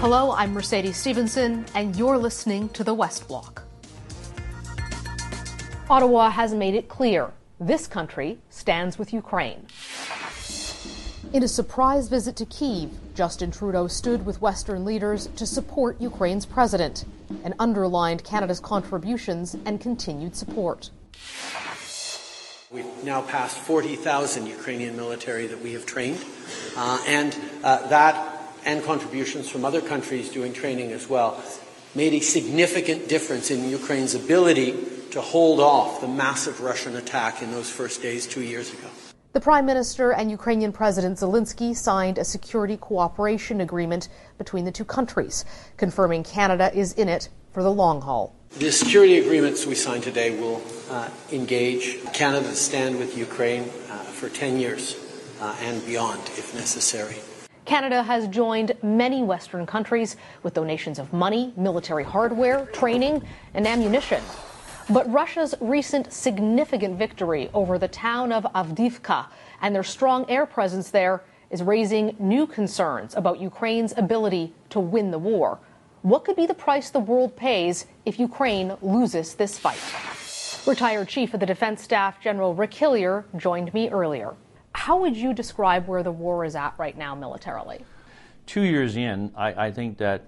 Hello, I'm Mercedes Stephenson, and you're listening to the West Block. Ottawa has made it clear this country stands with Ukraine. In a surprise visit to Kiev, Justin Trudeau stood with Western leaders to support Ukraine's president and underlined Canada's contributions and continued support. We've now passed 40,000 Ukrainian military that we have trained, uh, and uh, that and contributions from other countries doing training as well made a significant difference in Ukraine's ability to hold off the massive Russian attack in those first days two years ago. The Prime Minister and Ukrainian President Zelensky signed a security cooperation agreement between the two countries, confirming Canada is in it for the long haul. The security agreements we signed today will uh, engage Canada to stand with Ukraine uh, for 10 years uh, and beyond if necessary. Canada has joined many Western countries with donations of money, military hardware, training, and ammunition. But Russia's recent significant victory over the town of Avdiivka and their strong air presence there is raising new concerns about Ukraine's ability to win the war. What could be the price the world pays if Ukraine loses this fight? Retired Chief of the Defense Staff General Rick Hillier joined me earlier. How would you describe where the war is at right now militarily? Two years in, I, I think that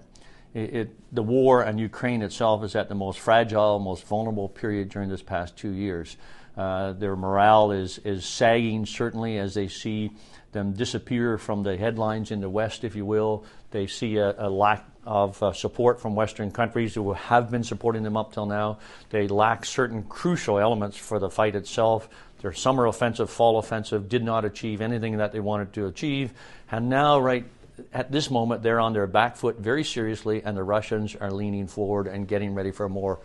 it, it, the war and Ukraine itself is at the most fragile, most vulnerable period during this past two years. Uh, their morale is, is sagging, certainly, as they see them disappear from the headlines in the West, if you will. They see a, a lack of uh, support from Western countries who have been supporting them up till now. They lack certain crucial elements for the fight itself. Their summer offensive, fall offensive did not achieve anything that they wanted to achieve. And now, right at this moment, they're on their back foot very seriously, and the Russians are leaning forward and getting ready for more,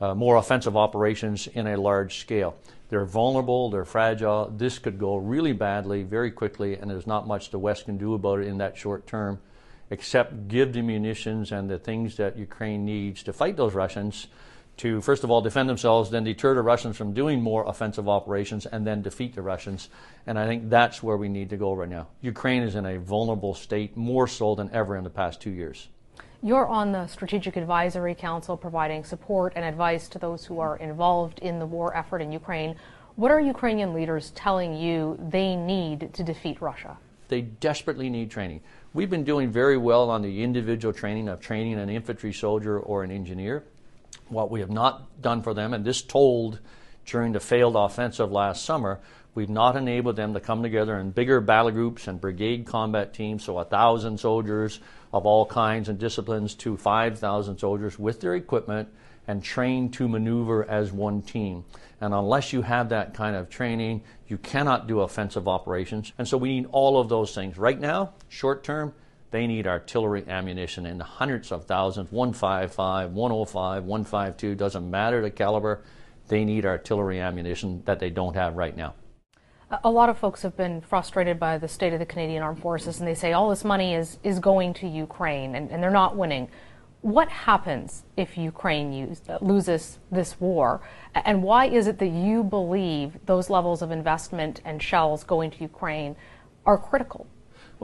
uh, more offensive operations in a large scale. They're vulnerable, they're fragile. This could go really badly very quickly, and there's not much the West can do about it in that short term, except give the munitions and the things that Ukraine needs to fight those Russians to, first of all, defend themselves, then deter the Russians from doing more offensive operations, and then defeat the Russians. And I think that's where we need to go right now. Ukraine is in a vulnerable state, more so than ever in the past two years. You're on the Strategic Advisory Council providing support and advice to those who are involved in the war effort in Ukraine. What are Ukrainian leaders telling you they need to defeat Russia? They desperately need training. We've been doing very well on the individual training of training an infantry soldier or an engineer. What we have not done for them, and this told during the failed offensive last summer, we've not enabled them to come together in bigger battle groups and brigade combat teams, so a thousand soldiers of all kinds and disciplines to 5,000 soldiers with their equipment and trained to maneuver as one team. And unless you have that kind of training, you cannot do offensive operations. And so we need all of those things. Right now, short term, they need artillery ammunition in the hundreds of thousands 155, 105, 152, doesn't matter the caliber. They need artillery ammunition that they don't have right now. A lot of folks have been frustrated by the state of the Canadian Armed Forces, and they say all this money is, is going to Ukraine and, and they're not winning. What happens if Ukraine use, loses this war? And why is it that you believe those levels of investment and shells going to Ukraine are critical?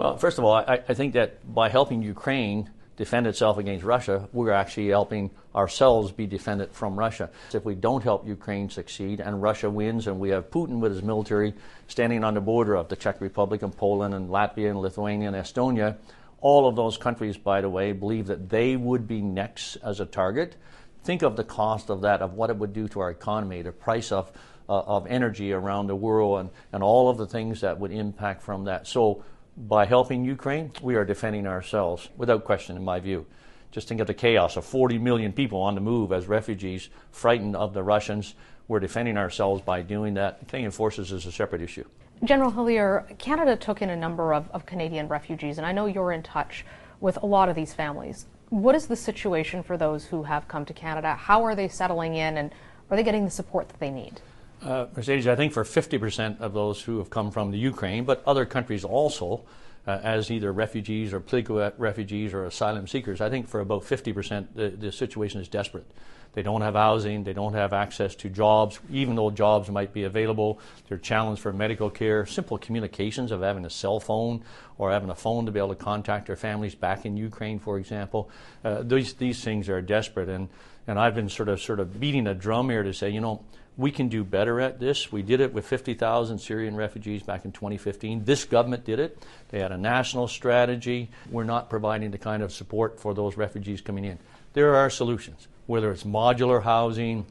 Well, first of all, I, I, think that by helping Ukraine defend itself against Russia, we're actually helping ourselves be defended from Russia. If we don't help Ukraine succeed and Russia wins and we have Putin with his military standing on the border of the Czech Republic and Poland and Latvia and Lithuania and Estonia, all of those countries, by the way, believe that they would be next as a target. Think of the cost of that, of what it would do to our economy, the price of, uh, of energy around the world, and, and all of the things that would impact from that. So by helping Ukraine, we are defending ourselves, without question, in my view. Just think of the chaos of 40 million people on the move as refugees, frightened of the Russians. We're defending ourselves by doing that. Canadian forces is a separate issue. General Hillier, Canada took in a number of, of Canadian refugees, and I know you're in touch with a lot of these families. What is the situation for those who have come to Canada? How are they settling in, and are they getting the support that they need? Uh, Mercedes, I think for 50% of those who have come from the Ukraine, but other countries also, uh, as either refugees or political refugees or asylum seekers, I think for about 50% the, the situation is desperate. They don't have housing. They don't have access to jobs, even though jobs might be available. They're challenged for medical care, simple communications of having a cell phone or having a phone to be able to contact their families back in Ukraine, for example. Uh, these, these things are desperate. And, and I've been sort of, sort of beating a drum here to say, you know, we can do better at this. We did it with 50,000 Syrian refugees back in 2015. This government did it. They had a national strategy. We're not providing the kind of support for those refugees coming in. There are solutions whether it's modular housing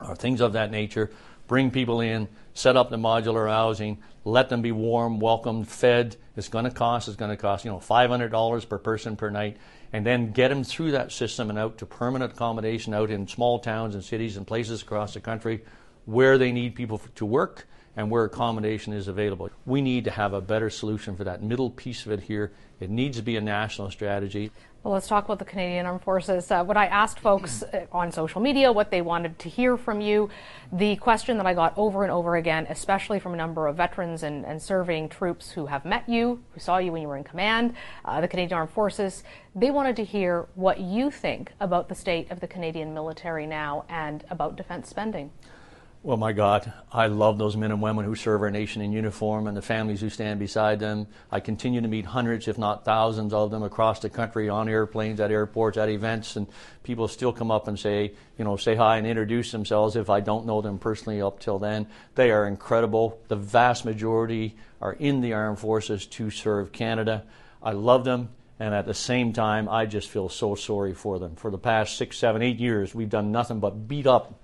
or things of that nature. Bring people in, set up the modular housing, let them be warm, welcomed, fed. It's going to cost. It's going to cost you know $500 per person per night, and then get them through that system and out to permanent accommodation out in small towns and cities and places across the country where they need people to work and where accommodation is available. We need to have a better solution for that middle piece of it here. It needs to be a national strategy. Well, let's talk about the Canadian Armed Forces. Uh, when I asked folks uh, on social media what they wanted to hear from you, the question that I got over and over again, especially from a number of veterans and, and serving troops who have met you, who saw you when you were in command, uh, the Canadian Armed Forces, they wanted to hear what you think about the state of the Canadian military now and about defense spending. Well, my God, I love those men and women who serve our nation in uniform and the families who stand beside them. I continue to meet hundreds, if not thousands, of them across the country on airplanes, at airports, at events, and people still come up and say, you know, say hi and introduce themselves if I don't know them personally up till then. They are incredible. The vast majority are in the armed forces to serve Canada. I love them. And at the same time, I just feel so sorry for them. For the past six, seven, eight years, we've done nothing but beat up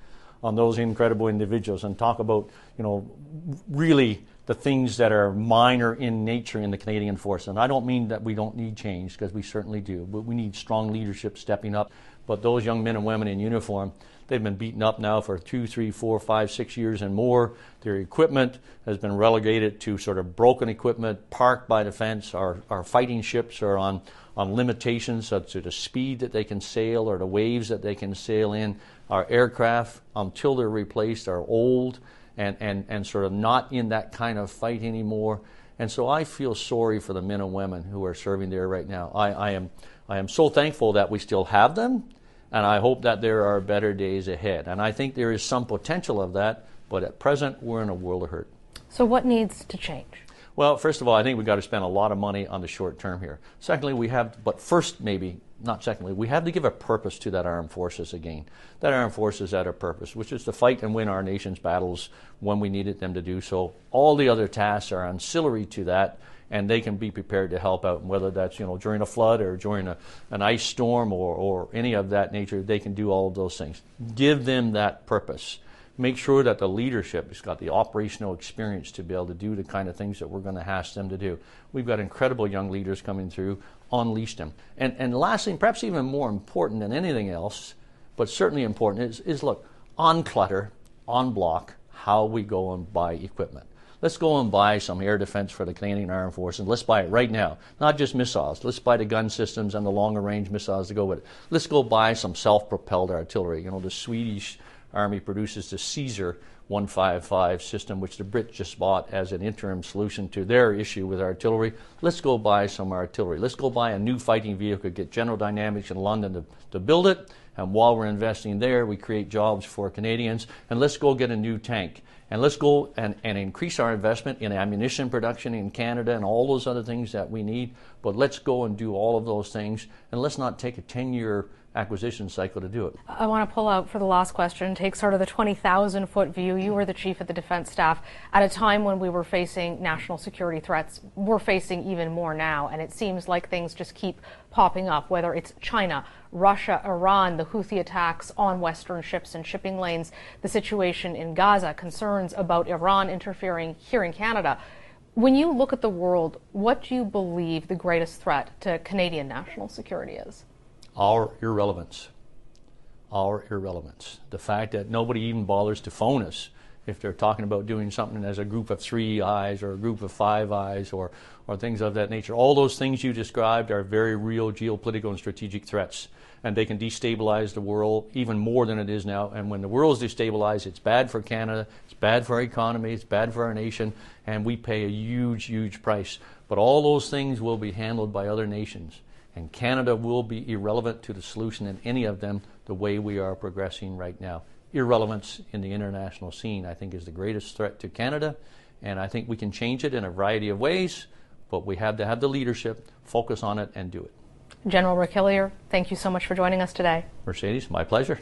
on those incredible individuals and talk about, you know, really the things that are minor in nature in the Canadian force. And I don't mean that we don't need change, because we certainly do, but we need strong leadership stepping up. But those young men and women in uniform, they've been beaten up now for two, three, four, five, six years and more. Their equipment has been relegated to sort of broken equipment, parked by defense. Our, our fighting ships are on, on limitations such to the speed that they can sail or the waves that they can sail in. Our aircraft, until they're replaced, are old and, and, and sort of not in that kind of fight anymore. And so I feel sorry for the men and women who are serving there right now. I, I, am, I am so thankful that we still have them, and I hope that there are better days ahead. And I think there is some potential of that, but at present, we're in a world of hurt. So, what needs to change? Well, first of all, I think we've got to spend a lot of money on the short term here. Secondly, we have, but first, maybe, not secondly, we have to give a purpose to that armed forces again. That armed forces had a purpose, which is to fight and win our nation's battles when we needed them to do so. All the other tasks are ancillary to that, and they can be prepared to help out. whether that's you know during a flood or during a, an ice storm or, or any of that nature, they can do all of those things. Give them that purpose make sure that the leadership has got the operational experience to be able to do the kind of things that we're going to ask them to do. We've got incredible young leaders coming through. Unleash them. And, and lastly, perhaps even more important than anything else, but certainly important, is, is look, on clutter, on block, how we go and buy equipment. Let's go and buy some air defense for the Canadian Armed Forces. Let's buy it right now. Not just missiles. Let's buy the gun systems and the longer range missiles to go with it. Let's go buy some self propelled artillery. You know, the Swedish Army produces the Caesar 155 system, which the Brits just bought as an interim solution to their issue with artillery. Let's go buy some artillery. Let's go buy a new fighting vehicle, get General Dynamics in London to, to build it. And while we're investing there, we create jobs for Canadians. And let's go get a new tank. And let's go and, and increase our investment in ammunition production in Canada and all those other things that we need. But let's go and do all of those things. And let's not take a 10 year acquisition cycle to do it. I want to pull out for the last question, take sort of the 20,000 foot view. You were the chief of the defense staff at a time when we were facing national security threats. We're facing even more now, and it seems like things just keep popping up, whether it's China, Russia, Iran, the Houthi attacks on Western ships and shipping lanes, the situation in Gaza, concerns about Iran interfering here in Canada. When you look at the world, what do you believe the greatest threat to Canadian national security is? our irrelevance. Our irrelevance. The fact that nobody even bothers to phone us if they're talking about doing something as a group of three eyes or a group of five eyes or, or things of that nature. All those things you described are very real geopolitical and strategic threats. And they can destabilize the world even more than it is now. And when the world is destabilized, it's bad for Canada, it's bad for our economy, it's bad for our nation, and we pay a huge, huge price. But all those things will be handled by other nations And Canada will be irrelevant to the solution in any of them the way we are progressing right now. Irrelevance in the international scene, I think, is the greatest threat to Canada. And I think we can change it in a variety of ways, but we have to have the leadership, focus on it, and do it. General Rick Hillier, thank you so much for joining us today. Mercedes, my pleasure.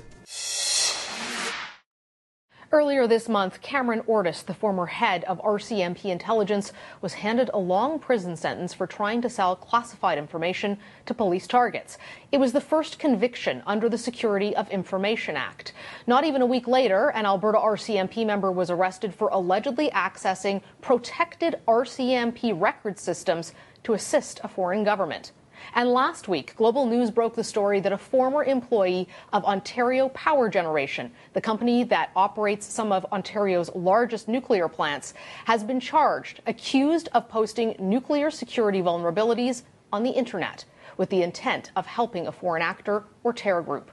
Earlier this month, Cameron Ortis, the former head of RCMP intelligence, was handed a long prison sentence for trying to sell classified information to police targets. It was the first conviction under the Security of Information Act. Not even a week later, an Alberta RCMP member was arrested for allegedly accessing protected RCMP record systems to assist a foreign government. And last week, Global News broke the story that a former employee of Ontario Power Generation, the company that operates some of Ontario's largest nuclear plants, has been charged, accused of posting nuclear security vulnerabilities on the internet with the intent of helping a foreign actor or terror group.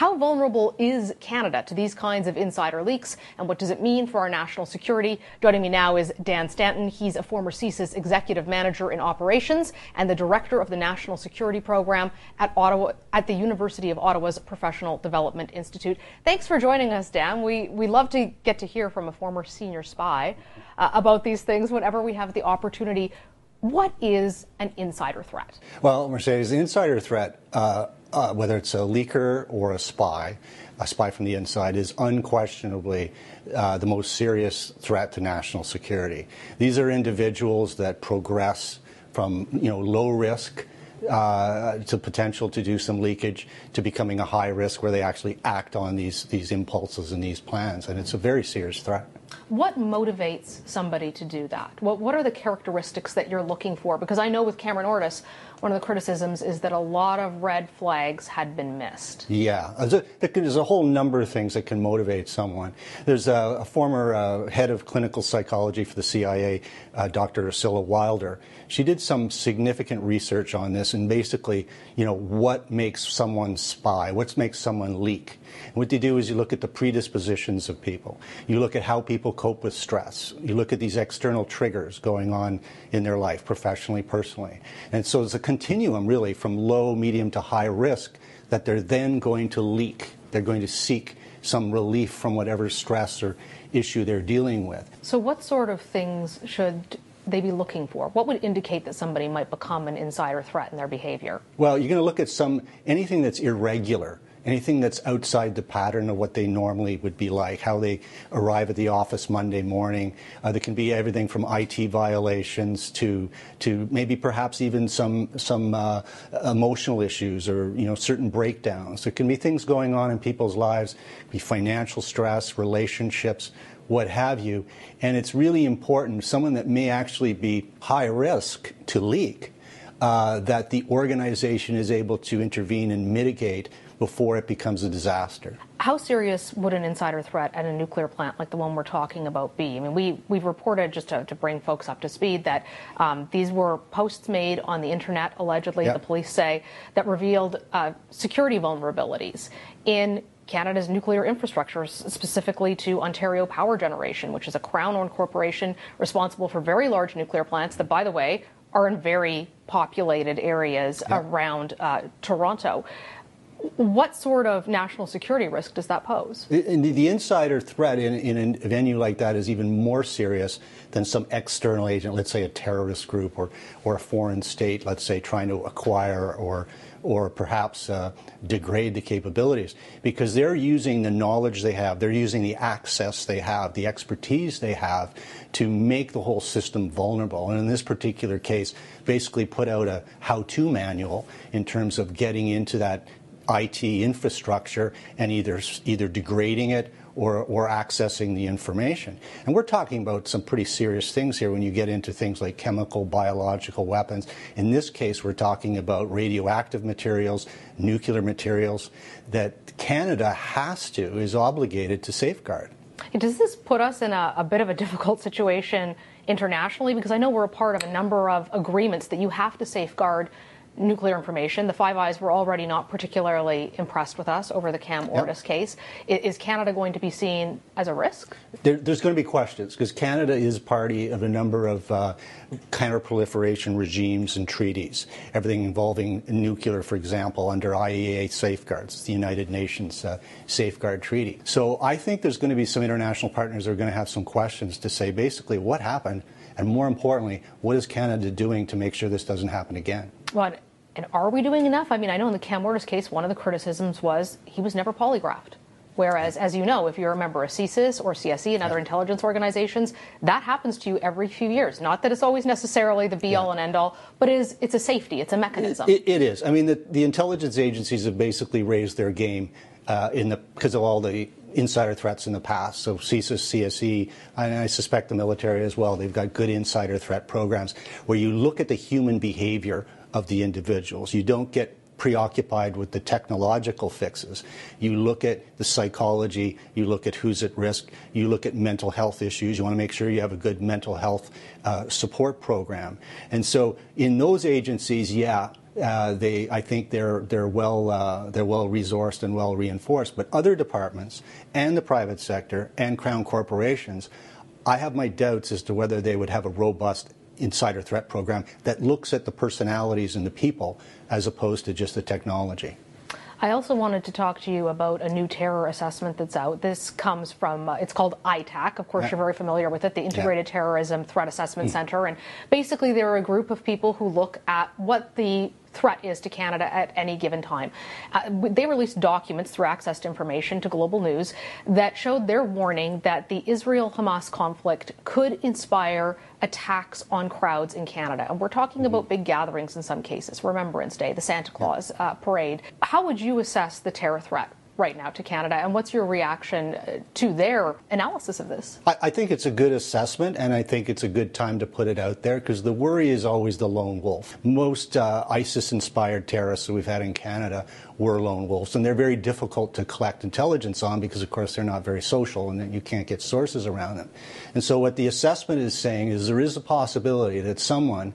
How vulnerable is Canada to these kinds of insider leaks, and what does it mean for our national security? Joining me now is Dan Stanton. He's a former CSIS executive manager in operations and the director of the National Security Program at Ottawa at the University of Ottawa's Professional Development Institute. Thanks for joining us, Dan. We we love to get to hear from a former senior spy uh, about these things whenever we have the opportunity. What is an insider threat? Well, Mercedes, the insider threat. Uh, uh, whether it's a leaker or a spy, a spy from the inside, is unquestionably uh, the most serious threat to national security. These are individuals that progress from you know low risk uh, to potential to do some leakage to becoming a high risk where they actually act on these these impulses and these plans, and it's a very serious threat. What motivates somebody to do that? What, what are the characteristics that you're looking for? Because I know with Cameron Ortis, one of the criticisms is that a lot of red flags had been missed. Yeah, there's a, there's a whole number of things that can motivate someone. There's a, a former uh, head of clinical psychology for the CIA, uh, Dr. Ursula Wilder. She did some significant research on this and basically, you know, what makes someone spy, what makes someone leak. And what you do is you look at the predispositions of people. You look at how people cope with stress. You look at these external triggers going on in their life, professionally, personally. And so it's a continuum, really, from low, medium to high risk that they're then going to leak. They're going to seek some relief from whatever stress or issue they're dealing with. So, what sort of things should they be looking for? What would indicate that somebody might become an insider threat in their behavior? Well, you're going to look at some anything that's irregular anything that's outside the pattern of what they normally would be like, how they arrive at the office Monday morning. Uh, there can be everything from IT violations to to maybe perhaps even some some uh, emotional issues or you know certain breakdowns. There can be things going on in people's lives, be financial stress, relationships. What have you, and it's really important. Someone that may actually be high risk to leak, uh, that the organization is able to intervene and mitigate before it becomes a disaster. How serious would an insider threat at a nuclear plant like the one we're talking about be? I mean, we, we've reported, just to, to bring folks up to speed, that um, these were posts made on the internet, allegedly, yep. the police say, that revealed uh, security vulnerabilities in Canada's nuclear infrastructure, specifically to Ontario Power Generation, which is a crown owned corporation responsible for very large nuclear plants that, by the way, are in very populated areas yep. around uh, Toronto. What sort of national security risk does that pose? The insider threat in, in, a venue like that is even more serious than some external agent, let's say a terrorist group or, or a foreign state, let's say, trying to acquire or, or perhaps uh, degrade the capabilities. Because they're using the knowledge they have, they're using the access they have, the expertise they have to make the whole system vulnerable. And in this particular case, basically put out a how to manual in terms of getting into that IT infrastructure and either either degrading it or, or accessing the information. And we're talking about some pretty serious things here when you get into things like chemical, biological weapons. In this case, we're talking about radioactive materials, nuclear materials that Canada has to, is obligated to safeguard. Does this put us in a, a bit of a difficult situation internationally? Because I know we're a part of a number of agreements that you have to safeguard nuclear information. The Five Eyes were already not particularly impressed with us over the Cam Ortis case. Is Canada going to be seen as a risk? There, there's going to be questions because Canada is party of a number of uh, counterproliferation regimes and treaties. Everything involving nuclear, for example, under IAEA safeguards, the United Nations uh, Safeguard Treaty. So I think there's going to be some international partners that are going to have some questions to say basically what happened, and more importantly, what is Canada doing to make sure this doesn't happen again? Well, and are we doing enough? I mean, I know in the Cam Ortis case, one of the criticisms was he was never polygraphed. Whereas, as you know, if you're a member of CSIS or CSE and other intelligence organizations, that happens to you every few years. Not that it's always necessarily the be all yeah. and end all, but it is, it's a safety, it's a mechanism. it, it is. I mean, the, the, intelligence agencies have basically raised their game uh, in the because of all the insider threats in the past. So CSIS, CSE, and I suspect the military as well. They've got good insider threat programs where you look at the human behavior of the individuals. You don't get preoccupied with the technological fixes. You look at the psychology, you look at who's at risk, you look at mental health issues. You want to make sure you have a good mental health uh, support program. And so in those agencies, yeah, uh, they, I think they're they're well uh, they're well resourced and well reinforced. But other departments and the private sector and crown corporations, I have my doubts as to whether they would have a robust insider threat program that looks at the personalities and the people as opposed to just the technology. I also wanted to talk to you about a new terror assessment that's out. This comes from, uh, it's called ITAC. Of course, yeah. you're very familiar with it, the Integrated yeah. Terrorism Threat Assessment mm. Center. And basically, they're a group of people who look at what the threat is to Canada at any given time. Uh, they released documents through access to information to Global News that showed their warning that the Israel Hamas conflict could inspire attacks on crowds in Canada. And we're talking about big gatherings in some cases, Remembrance Day, the Santa Claus uh, parade. How would you assess the terror threat right now to Canada, and what's your reaction uh, to their analysis of this? I, I think it's a good assessment, and I think it's a good time to put it out there because the worry is always the lone wolf. Most uh, ISIS inspired terrorists that we've had in Canada were lone wolves, and they're very difficult to collect intelligence on because, of course, they're not very social and you can't get sources around them. And so, what the assessment is saying is there is a possibility that someone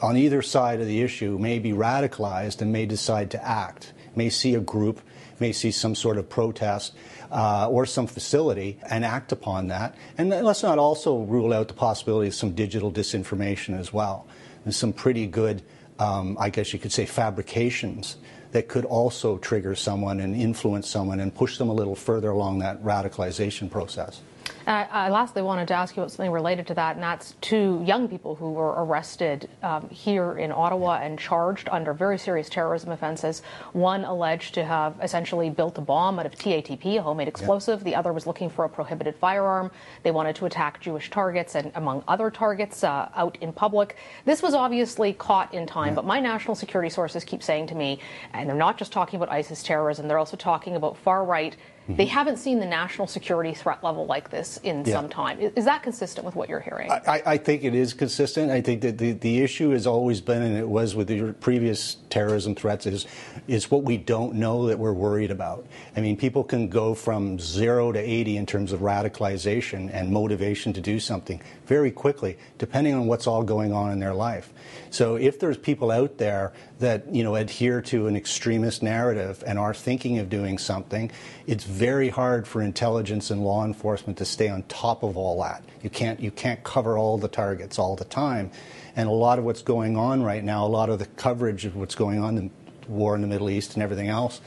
on either side of the issue may be radicalized and may decide to act, may see a group may see some sort of protest uh, or some facility and act upon that. And let's not also rule out the possibility of some digital disinformation as well. There's some pretty good, um, I guess you could say, fabrications that could also trigger someone and influence someone and push them a little further along that radicalization process. I lastly wanted to ask you about something related to that, and that's two young people who were arrested um, here in Ottawa and charged under very serious terrorism offenses. One alleged to have essentially built a bomb out of TATP, a homemade explosive. The other was looking for a prohibited firearm. They wanted to attack Jewish targets and, among other targets, uh, out in public. This was obviously caught in time, but my national security sources keep saying to me, and they're not just talking about ISIS terrorism, they're also talking about far right Mm-hmm. They haven't seen the national security threat level like this in yeah. some time. Is, that consistent with what you're hearing? I, I, think it is consistent. I think that the, the issue has always been, and it was with the previous terrorism threats, is, is what we don't know that we're worried about. I mean, people can go from zero to 80 in terms of radicalization and motivation to do something very quickly, depending on what's all going on in their life. So if there's people out there that you know adhere to an extremist narrative and are thinking of doing something, it's very hard for intelligence and law enforcement to stay on top of all that. You can't you can't cover all the targets all the time, and a lot of what's going on right now, a lot of the coverage of what's going on in war in the Middle East and everything else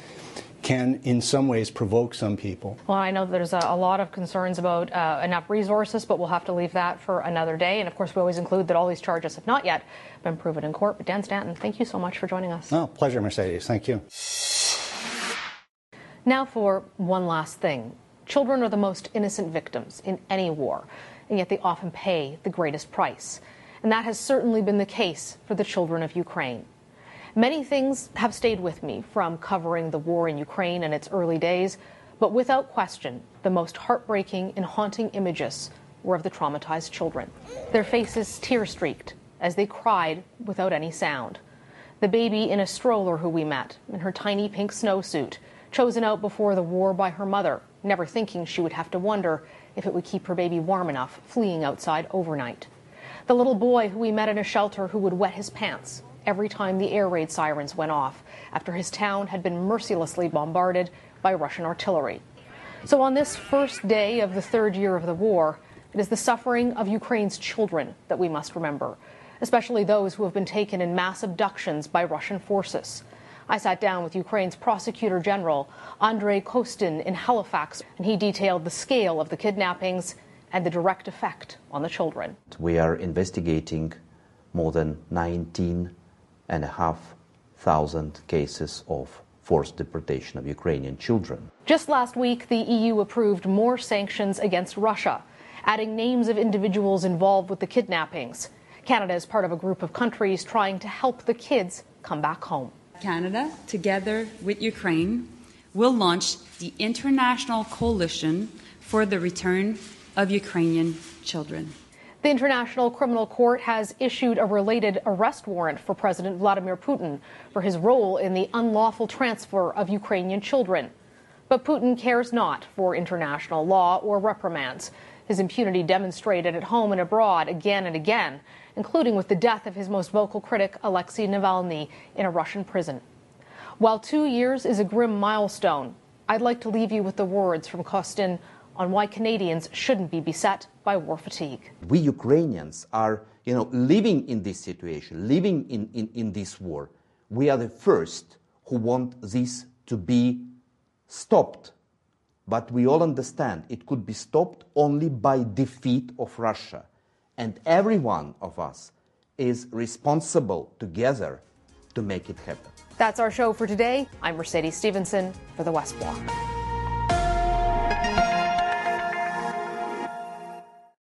can in some ways provoke some people. Well, I know there's a, a lot of concerns about uh, enough resources, but we'll have to leave that for another day. And of course, we always include that all these charges have not yet been proven in court. But Dan Stanton, thank you so much for joining us. No, pleasure, Mercedes. Thank you. Now, for one last thing children are the most innocent victims in any war, and yet they often pay the greatest price. And that has certainly been the case for the children of Ukraine. Many things have stayed with me from covering the war in Ukraine in its early days, but without question, the most heartbreaking and haunting images were of the traumatized children. Their faces tear streaked as they cried without any sound. The baby in a stroller who we met, in her tiny pink snowsuit, chosen out before the war by her mother, never thinking she would have to wonder if it would keep her baby warm enough fleeing outside overnight. The little boy who we met in a shelter who would wet his pants every time the air raid sirens went off after his town had been mercilessly bombarded by Russian artillery. So, on this first day of the third year of the war, it is the suffering of Ukraine's children that we must remember, especially those who have been taken in mass abductions by Russian forces. I sat down with Ukraine's Prosecutor General, Andrei Kostin, in Halifax, and he detailed the scale of the kidnappings and the direct effect on the children. We are investigating more than 19 and a half thousand cases of forced deportation of Ukrainian children. Just last week, the EU approved more sanctions against Russia, adding names of individuals involved with the kidnappings. Canada is part of a group of countries trying to help the kids come back home. Canada, together with Ukraine, will launch the International Coalition for the Return of Ukrainian Children. The International Criminal Court has issued a related arrest warrant for President Vladimir Putin for his role in the unlawful transfer of Ukrainian children. But Putin cares not for international law or reprimands. His impunity demonstrated at home and abroad again and again including with the death of his most vocal critic, Alexei Navalny, in a Russian prison. While two years is a grim milestone, I'd like to leave you with the words from Kostin on why Canadians shouldn't be beset by war fatigue. We Ukrainians are, you know, living in this situation, living in, in, in this war. We are the first who want this to be stopped. But we all understand it could be stopped only by defeat of Russia. And every one of us is responsible together to make it happen. That's our show for today. I'm Mercedes Stephenson for the West Block.